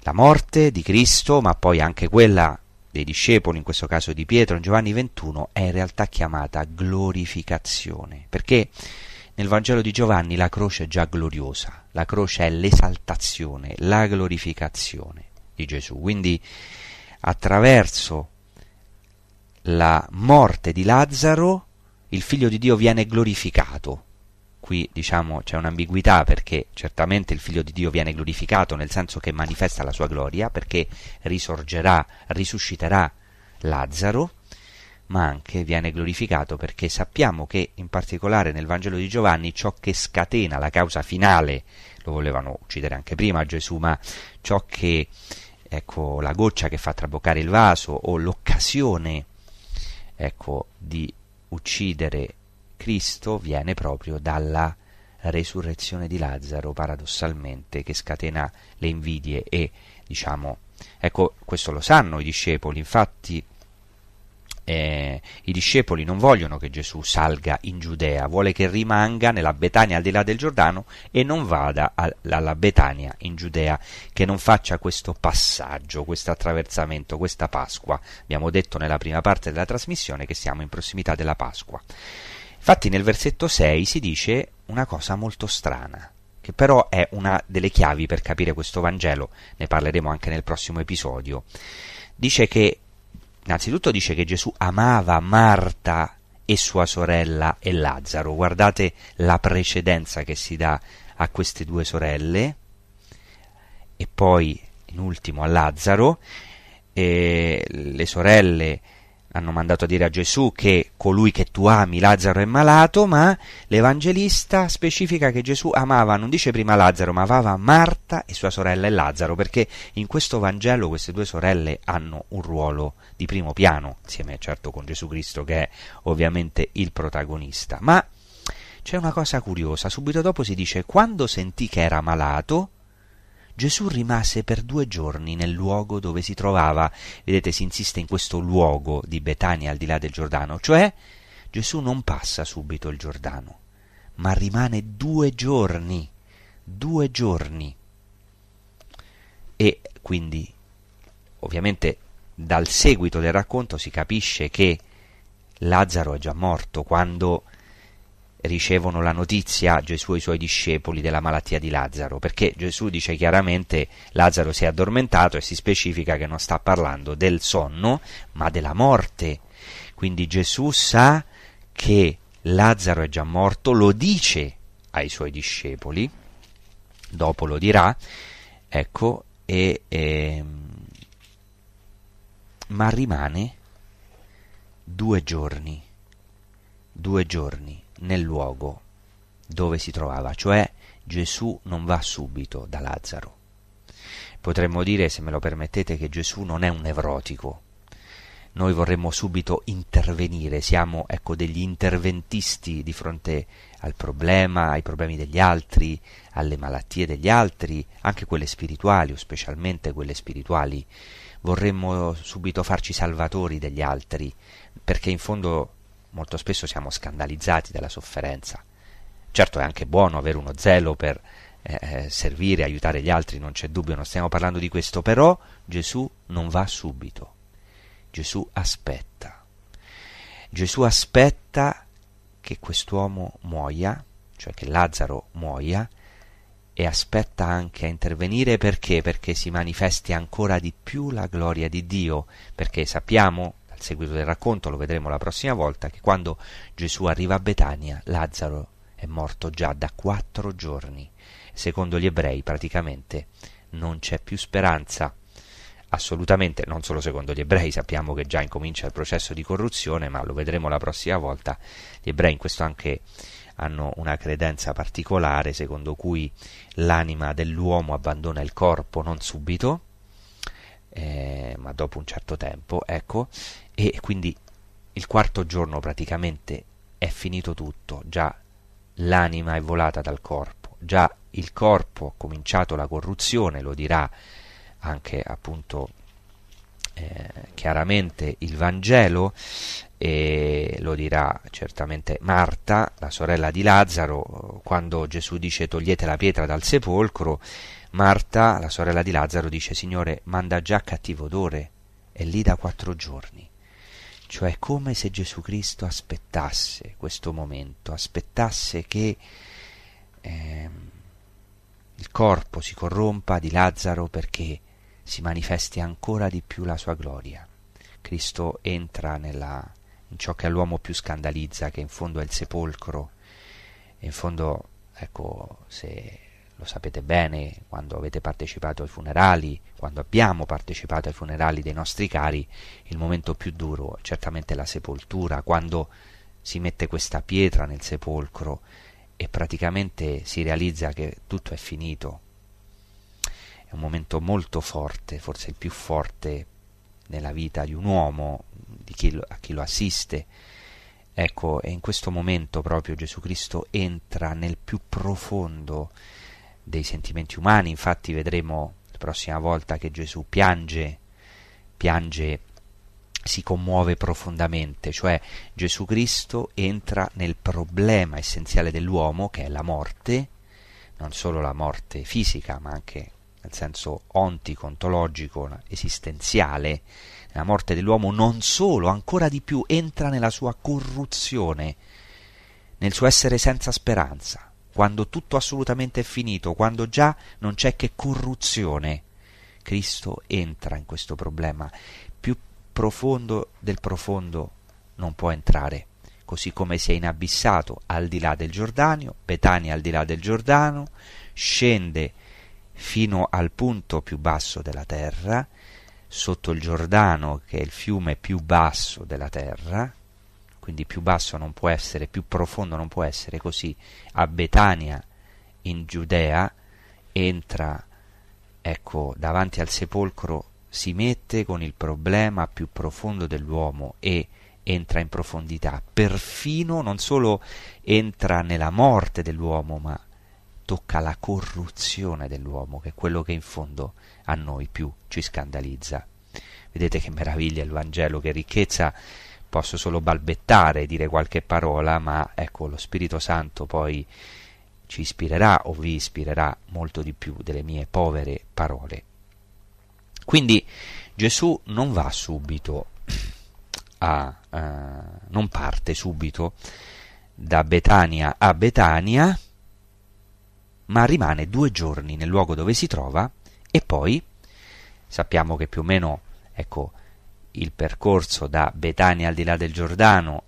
La morte di Cristo, ma poi anche quella dei discepoli, in questo caso di Pietro, in Giovanni 21, è in realtà chiamata glorificazione, perché nel Vangelo di Giovanni la croce è già gloriosa, la croce è l'esaltazione, la glorificazione di Gesù. Quindi attraverso la morte di Lazzaro il figlio di Dio viene glorificato. Qui diciamo c'è un'ambiguità perché certamente il figlio di Dio viene glorificato nel senso che manifesta la sua gloria perché risorgerà, risusciterà Lazzaro ma anche viene glorificato perché sappiamo che in particolare nel Vangelo di Giovanni ciò che scatena la causa finale, lo volevano uccidere anche prima Gesù, ma ciò che, ecco, la goccia che fa traboccare il vaso o l'occasione, ecco, di uccidere Cristo viene proprio dalla resurrezione di Lazzaro, paradossalmente, che scatena le invidie e, diciamo, ecco, questo lo sanno i discepoli, infatti eh, i discepoli non vogliono che Gesù salga in Giudea, vuole che rimanga nella Betania al di là del Giordano e non vada alla Betania in Giudea, che non faccia questo passaggio, questo attraversamento, questa Pasqua. Abbiamo detto nella prima parte della trasmissione che siamo in prossimità della Pasqua. Infatti nel versetto 6 si dice una cosa molto strana, che però è una delle chiavi per capire questo Vangelo, ne parleremo anche nel prossimo episodio. Dice che Innanzitutto dice che Gesù amava Marta e sua sorella e Lazzaro. Guardate la precedenza che si dà a queste due sorelle e poi in ultimo a Lazzaro. E le sorelle hanno mandato a dire a Gesù che colui che tu ami, Lazzaro, è malato, ma l'Evangelista specifica che Gesù amava, non dice prima Lazzaro, ma amava Marta e sua sorella e Lazzaro, perché in questo Vangelo queste due sorelle hanno un ruolo di primo piano, insieme certo con Gesù Cristo che è ovviamente il protagonista. Ma c'è una cosa curiosa, subito dopo si dice quando sentì che era malato, Gesù rimase per due giorni nel luogo dove si trovava, vedete si insiste in questo luogo di Betania al di là del Giordano, cioè Gesù non passa subito il Giordano, ma rimane due giorni, due giorni. E quindi, ovviamente, dal seguito del racconto si capisce che Lazzaro è già morto quando ricevono la notizia Gesù e i suoi discepoli della malattia di Lazzaro, perché Gesù dice chiaramente Lazzaro si è addormentato e si specifica che non sta parlando del sonno, ma della morte. Quindi Gesù sa che Lazzaro è già morto, lo dice ai suoi discepoli, dopo lo dirà, ecco, e, e, ehm, ma rimane due giorni, due giorni nel luogo dove si trovava, cioè Gesù non va subito da Lazzaro. Potremmo dire, se me lo permettete, che Gesù non è un nevrotico. Noi vorremmo subito intervenire, siamo ecco, degli interventisti di fronte al problema, ai problemi degli altri, alle malattie degli altri, anche quelle spirituali o specialmente quelle spirituali. Vorremmo subito farci salvatori degli altri, perché in fondo molto spesso siamo scandalizzati dalla sofferenza. Certo è anche buono avere uno zelo per eh, eh, servire, aiutare gli altri, non c'è dubbio, non stiamo parlando di questo, però Gesù non va subito. Gesù aspetta. Gesù aspetta che quest'uomo muoia, cioè che Lazzaro muoia, e aspetta anche a intervenire perché? Perché si manifesti ancora di più la gloria di Dio, perché sappiamo, seguito del racconto, lo vedremo la prossima volta, che quando Gesù arriva a Betania, Lazzaro è morto già da quattro giorni. Secondo gli ebrei praticamente non c'è più speranza. Assolutamente, non solo secondo gli ebrei, sappiamo che già incomincia il processo di corruzione, ma lo vedremo la prossima volta. Gli ebrei in questo anche hanno una credenza particolare secondo cui l'anima dell'uomo abbandona il corpo non subito, eh, ma dopo un certo tempo, ecco, e quindi il quarto giorno praticamente è finito tutto, già l'anima è volata dal corpo, già il corpo ha cominciato la corruzione, lo dirà anche appunto eh, chiaramente il Vangelo e lo dirà certamente Marta, la sorella di Lazzaro, quando Gesù dice togliete la pietra dal sepolcro, Marta, la sorella di Lazzaro, dice Signore, manda già cattivo odore, è lì da quattro giorni cioè come se Gesù Cristo aspettasse questo momento, aspettasse che eh, il corpo si corrompa di Lazzaro perché si manifesti ancora di più la sua gloria. Cristo entra nella, in ciò che all'uomo più scandalizza, che in fondo è il sepolcro, in fondo, ecco, se lo sapete bene quando avete partecipato ai funerali, quando abbiamo partecipato ai funerali dei nostri cari, il momento più duro è certamente la sepoltura, quando si mette questa pietra nel sepolcro e praticamente si realizza che tutto è finito. È un momento molto forte, forse il più forte nella vita di un uomo, di chi lo, a chi lo assiste. Ecco, e in questo momento proprio Gesù Cristo entra nel più profondo dei sentimenti umani, infatti vedremo la prossima volta che Gesù piange, piange, si commuove profondamente, cioè Gesù Cristo entra nel problema essenziale dell'uomo che è la morte, non solo la morte fisica, ma anche nel senso ontico, ontologico, esistenziale, la morte dell'uomo non solo, ancora di più, entra nella sua corruzione, nel suo essere senza speranza quando tutto assolutamente è finito, quando già non c'è che corruzione, Cristo entra in questo problema. Più profondo del profondo non può entrare, così come si è inabissato al di là del Giordano, Betania al di là del Giordano, scende fino al punto più basso della terra, sotto il Giordano, che è il fiume più basso della terra, quindi più basso non può essere, più profondo non può essere, così a Betania in Giudea entra, ecco, davanti al sepolcro si mette con il problema più profondo dell'uomo e entra in profondità, perfino non solo entra nella morte dell'uomo, ma tocca la corruzione dell'uomo, che è quello che in fondo a noi più ci scandalizza. Vedete che meraviglia il Vangelo, che ricchezza posso solo balbettare, dire qualche parola, ma ecco, lo Spirito Santo poi ci ispirerà o vi ispirerà molto di più delle mie povere parole. Quindi Gesù non va subito a, uh, non parte subito da Betania a Betania, ma rimane due giorni nel luogo dove si trova e poi sappiamo che più o meno, ecco, il percorso da Betania al di là del Giordano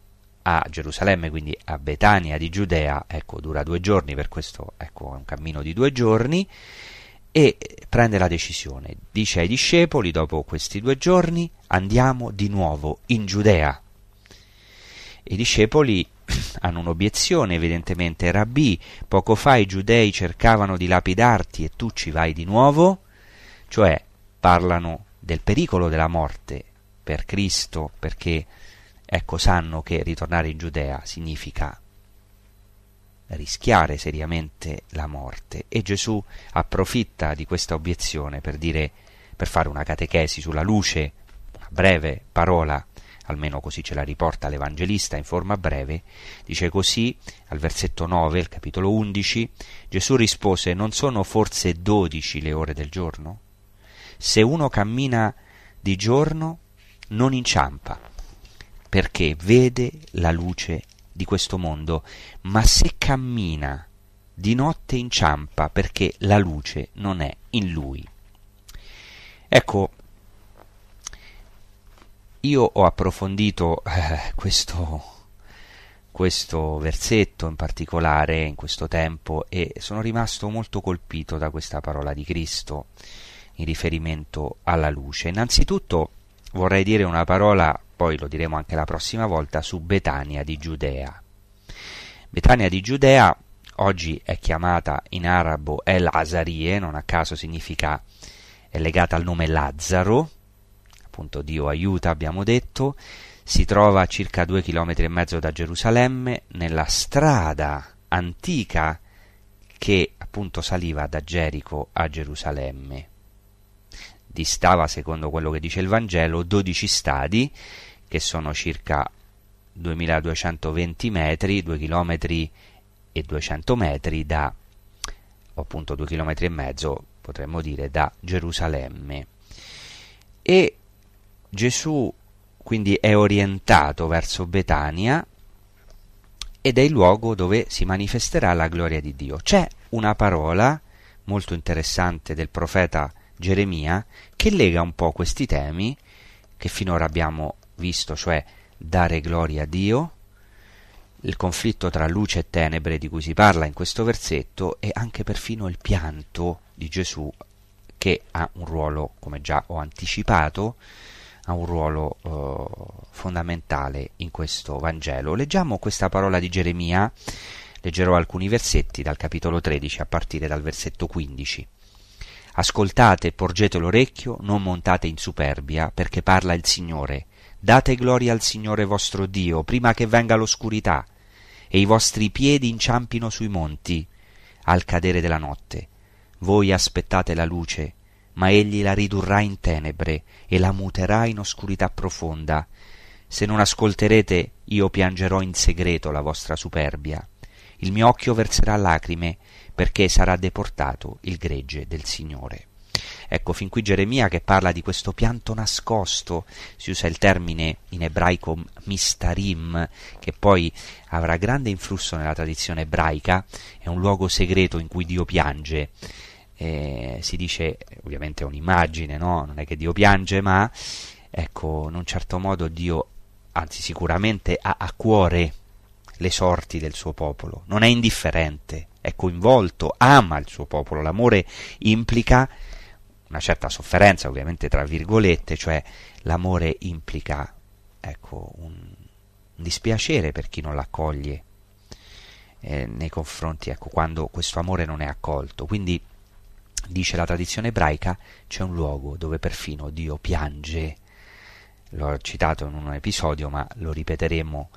a Gerusalemme, quindi a Betania di Giudea, ecco, dura due giorni, per questo ecco, è un cammino di due giorni, e prende la decisione. Dice ai discepoli, dopo questi due giorni, andiamo di nuovo in Giudea. I discepoli hanno un'obiezione, evidentemente, Rabbi, poco fa i giudei cercavano di lapidarti e tu ci vai di nuovo? Cioè, parlano del pericolo della morte per Cristo, perché ecco sanno che ritornare in Giudea significa rischiare seriamente la morte e Gesù approfitta di questa obiezione per dire per fare una catechesi sulla luce, una breve parola, almeno così ce la riporta l'Evangelista in forma breve, dice così al versetto 9, il capitolo 11, Gesù rispose non sono forse dodici le ore del giorno? Se uno cammina di giorno non inciampa, perché vede la luce di questo mondo, ma se cammina di notte inciampa perché la luce non è in lui. Ecco, io ho approfondito eh, questo, questo versetto in particolare in questo tempo e sono rimasto molto colpito da questa parola di Cristo in riferimento alla luce. Innanzitutto vorrei dire una parola poi lo diremo anche la prossima volta, su Betania di Giudea. Betania di Giudea oggi è chiamata in arabo El Azarie, non a caso significa è legata al nome Lazzaro, appunto Dio aiuta abbiamo detto, si trova a circa due chilometri e mezzo da Gerusalemme, nella strada antica che appunto saliva da Gerico a Gerusalemme distava, secondo quello che dice il Vangelo, 12 stadi, che sono circa 2220 metri, 2 km e 200 metri da, appunto 2 km e mezzo, potremmo dire, da Gerusalemme. E Gesù quindi è orientato verso Betania ed è il luogo dove si manifesterà la gloria di Dio. C'è una parola molto interessante del profeta Geremia che lega un po' questi temi che finora abbiamo visto, cioè dare gloria a Dio, il conflitto tra luce e tenebre di cui si parla in questo versetto e anche perfino il pianto di Gesù che ha un ruolo, come già ho anticipato, ha un ruolo eh, fondamentale in questo Vangelo. Leggiamo questa parola di Geremia, leggerò alcuni versetti dal capitolo 13 a partire dal versetto 15. Ascoltate, porgete l'orecchio, non montate in superbia, perché parla il Signore. Date gloria al Signore vostro Dio, prima che venga l'oscurità, e i vostri piedi inciampino sui monti, al cadere della notte. Voi aspettate la luce, ma egli la ridurrà in tenebre e la muterà in oscurità profonda. Se non ascolterete, io piangerò in segreto la vostra superbia. Il mio occhio verserà lacrime perché sarà deportato il gregge del Signore. Ecco, fin qui Geremia che parla di questo pianto nascosto, si usa il termine in ebraico mistarim, che poi avrà grande influsso nella tradizione ebraica, è un luogo segreto in cui Dio piange. Eh, si dice, ovviamente è un'immagine, no? non è che Dio piange, ma ecco, in un certo modo Dio, anzi sicuramente ha a cuore le sorti del suo popolo, non è indifferente, è coinvolto, ama il suo popolo. L'amore implica una certa sofferenza, ovviamente tra virgolette, cioè l'amore implica ecco, un, dispiacere per chi non l'accoglie eh, nei confronti, ecco, quando questo amore non è accolto. Quindi, dice la tradizione ebraica, c'è un luogo dove perfino Dio piange. L'ho citato in un episodio, ma lo ripeteremo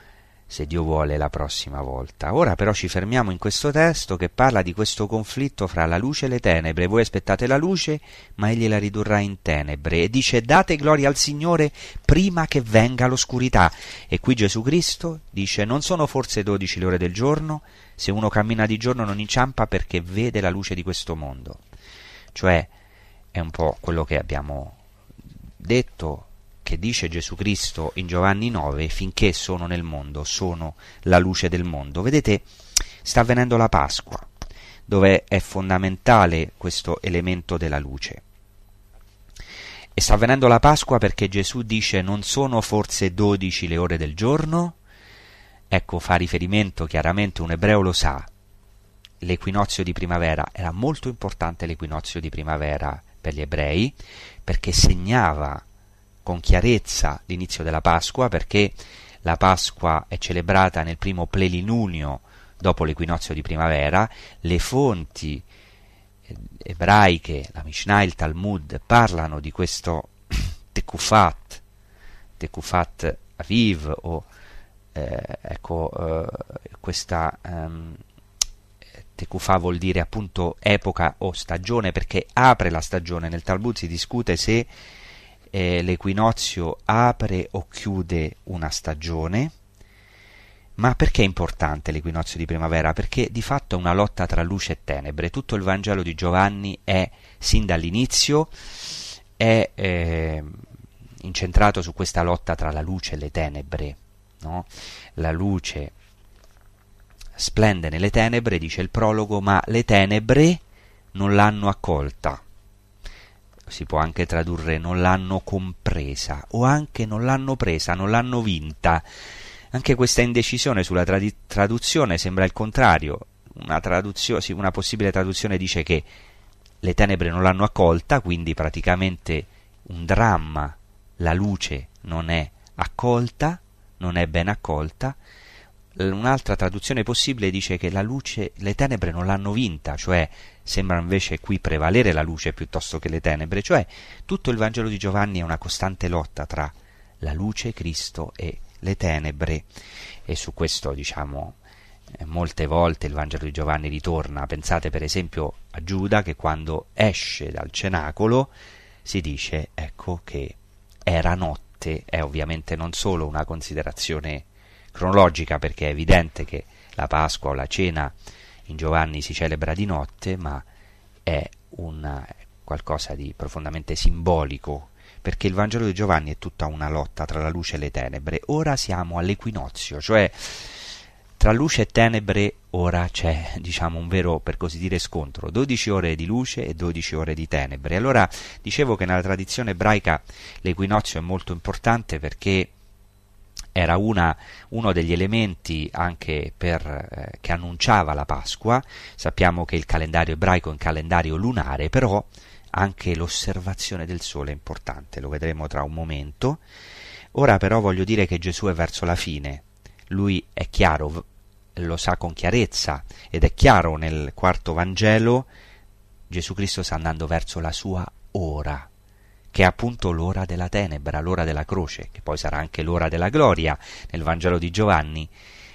se Dio vuole la prossima volta. Ora però ci fermiamo in questo testo che parla di questo conflitto fra la luce e le tenebre. Voi aspettate la luce, ma egli la ridurrà in tenebre e dice date gloria al Signore prima che venga l'oscurità. E qui Gesù Cristo dice non sono forse dodici le ore del giorno? Se uno cammina di giorno non inciampa perché vede la luce di questo mondo. Cioè è un po' quello che abbiamo detto che dice Gesù Cristo in Giovanni 9, finché sono nel mondo, sono la luce del mondo. Vedete, sta avvenendo la Pasqua, dove è fondamentale questo elemento della luce. E sta avvenendo la Pasqua perché Gesù dice non sono forse dodici le ore del giorno? ecco, fa riferimento chiaramente, un ebreo lo sa, l'equinozio di primavera era molto importante l'equinozio di primavera per gli ebrei perché segnava con chiarezza l'inizio della Pasqua perché la Pasqua è celebrata nel primo plelinunio dopo l'equinozio di primavera, le fonti ebraiche, la Mishnah il Talmud parlano di questo Tekufat, Tekufat Aviv o eh, ecco eh, questa um, Tekufà vuol dire appunto epoca o stagione perché apre la stagione. Nel Talmud si discute se eh, l'equinozio apre o chiude una stagione. Ma perché è importante l'equinozio di primavera? Perché di fatto è una lotta tra luce e tenebre. Tutto il Vangelo di Giovanni è, sin dall'inizio, è eh, incentrato su questa lotta tra la luce e le tenebre. No? La luce splende nelle tenebre, dice il prologo, ma le tenebre non l'hanno accolta. Si può anche tradurre non l'hanno compresa o anche non l'hanno presa, non l'hanno vinta. Anche questa indecisione sulla trad- traduzione sembra il contrario. Una, traduzio- sì, una possibile traduzione dice che le tenebre non l'hanno accolta, quindi praticamente un dramma, la luce non è accolta, non è ben accolta, Un'altra traduzione possibile dice che la luce, le tenebre non l'hanno vinta, cioè sembra invece qui prevalere la luce piuttosto che le tenebre, cioè tutto il Vangelo di Giovanni è una costante lotta tra la luce, Cristo e le tenebre. E su questo diciamo eh, molte volte il Vangelo di Giovanni ritorna, pensate per esempio a Giuda che quando esce dal cenacolo si dice ecco che era notte, è ovviamente non solo una considerazione cronologica perché è evidente che la Pasqua o la cena in Giovanni si celebra di notte, ma è una, qualcosa di profondamente simbolico, perché il Vangelo di Giovanni è tutta una lotta tra la luce e le tenebre. Ora siamo all'equinozio, cioè tra luce e tenebre ora c'è, diciamo, un vero, per così dire, scontro, 12 ore di luce e 12 ore di tenebre. Allora, dicevo che nella tradizione ebraica l'equinozio è molto importante perché era una, uno degli elementi anche per, eh, che annunciava la Pasqua. Sappiamo che il calendario ebraico è un calendario lunare, però anche l'osservazione del sole è importante, lo vedremo tra un momento. Ora però voglio dire che Gesù è verso la fine, lui è chiaro, lo sa con chiarezza ed è chiaro nel quarto Vangelo, Gesù Cristo sta andando verso la sua ora che è appunto l'ora della tenebra, l'ora della croce, che poi sarà anche l'ora della gloria nel Vangelo di Giovanni.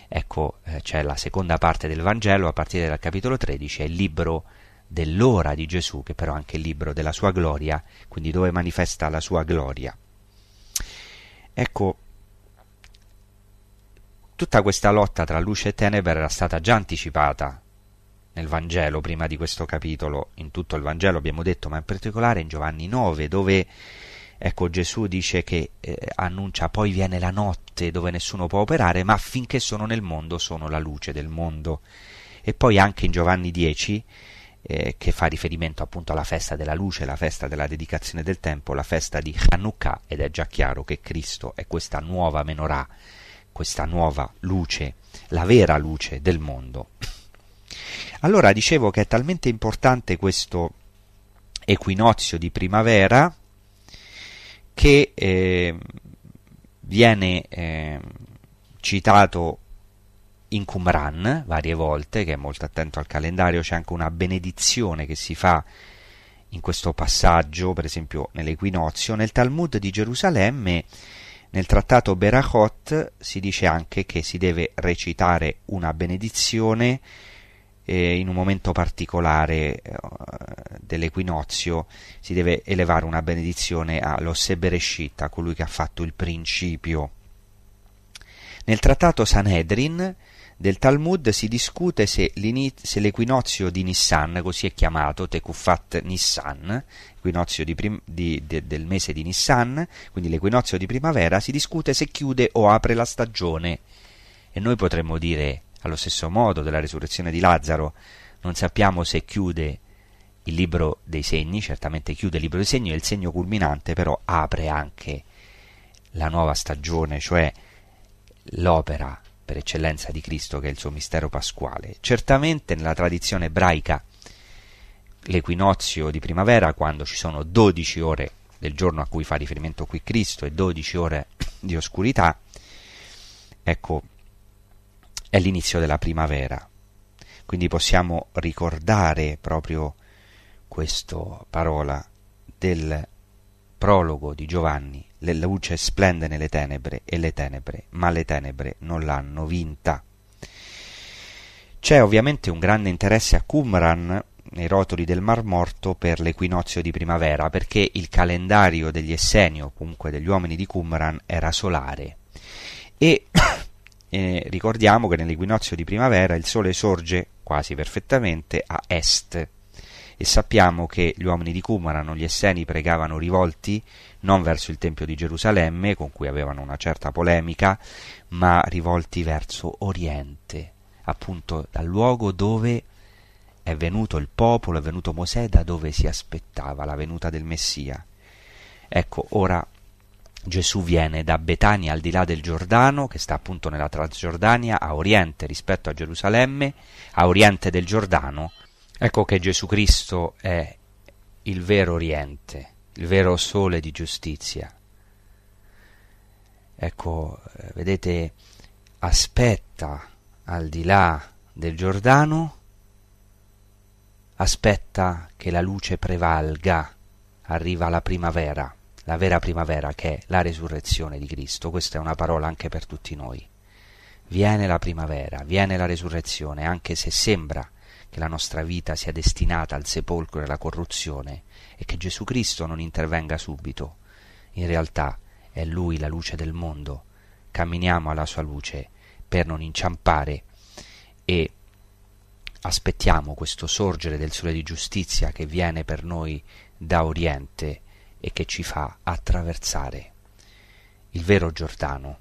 Ecco, eh, c'è la seconda parte del Vangelo, a partire dal capitolo 13, è il libro dell'ora di Gesù, che però è anche il libro della sua gloria, quindi dove manifesta la sua gloria. Ecco, tutta questa lotta tra luce e tenebre era stata già anticipata nel Vangelo prima di questo capitolo, in tutto il Vangelo abbiamo detto, ma in particolare in Giovanni 9, dove ecco Gesù dice che eh, annuncia poi viene la notte dove nessuno può operare, ma finché sono nel mondo sono la luce del mondo. E poi anche in Giovanni 10 eh, che fa riferimento appunto alla festa della luce, la festa della dedicazione del tempo, la festa di Hanukkah, ed è già chiaro che Cristo è questa nuova menorah, questa nuova luce, la vera luce del mondo. Allora dicevo che è talmente importante questo equinozio di primavera che eh, viene eh, citato in Qumran varie volte, che è molto attento al calendario, c'è anche una benedizione che si fa in questo passaggio, per esempio nell'equinozio. Nel Talmud di Gerusalemme, nel trattato Berachot, si dice anche che si deve recitare una benedizione eh, in un momento particolare eh, dell'equinozio si deve elevare una benedizione allo Sebereshit, a colui che ha fatto il principio. Nel trattato Sanhedrin del Talmud si discute se, se, l'equinozio di Nissan, così è chiamato, Tekufat Nissan, equinozio de, del mese di Nissan, quindi l'equinozio di primavera, si discute se chiude o apre la stagione. E noi potremmo dire allo stesso modo della risurrezione di Lazzaro, non sappiamo se chiude il libro dei segni, certamente chiude il libro dei segni, e il segno culminante però apre anche la nuova stagione, cioè l'opera per eccellenza di Cristo che è il suo mistero pasquale. Certamente nella tradizione ebraica l'equinozio di primavera, quando ci sono 12 ore del giorno a cui fa riferimento qui Cristo e 12 ore di oscurità, ecco, è l'inizio della primavera. Quindi possiamo ricordare proprio questa parola del prologo di Giovanni, la luce splende nelle tenebre e le tenebre, ma le tenebre non l'hanno vinta. C'è ovviamente un grande interesse a Qumran nei rotoli del Mar Morto per l'equinozio di primavera, perché il calendario degli Esseni, o comunque degli uomini di Qumran, era solare. E eh, ricordiamo che nell'equinozio di primavera il sole sorge quasi perfettamente a est. E sappiamo che gli uomini di Qumran, gli Esseni, pregavano rivolti non verso il Tempio di Gerusalemme, con cui avevano una certa polemica, ma rivolti verso Oriente, appunto dal luogo dove è venuto il popolo, è venuto Mosè da dove si aspettava la venuta del Messia. Ecco, ora Gesù viene da Betania al di là del Giordano, che sta appunto nella Transgiordania, a oriente rispetto a Gerusalemme, a oriente del Giordano. Ecco che Gesù Cristo è il vero oriente, il vero sole di giustizia. Ecco, eh, vedete, aspetta al di là del Giordano aspetta che la luce prevalga, arriva la primavera, la vera primavera che è la resurrezione di Cristo. Questa è una parola anche per tutti noi. Viene la primavera, viene la resurrezione, anche se sembra che la nostra vita sia destinata al sepolcro e alla corruzione e che Gesù Cristo non intervenga subito. In realtà è Lui la luce del mondo. Camminiamo alla sua luce per non inciampare e aspettiamo questo sorgere del sole di giustizia che viene per noi da oriente e che ci fa attraversare il vero Giordano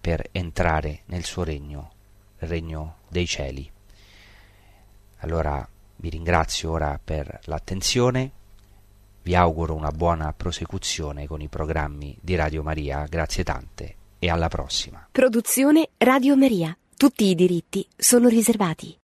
per entrare nel suo regno, il regno dei cieli. Allora vi ringrazio ora per l'attenzione, vi auguro una buona prosecuzione con i programmi di Radio Maria, grazie tante e alla prossima. Produzione Radio Maria. Tutti i diritti sono riservati.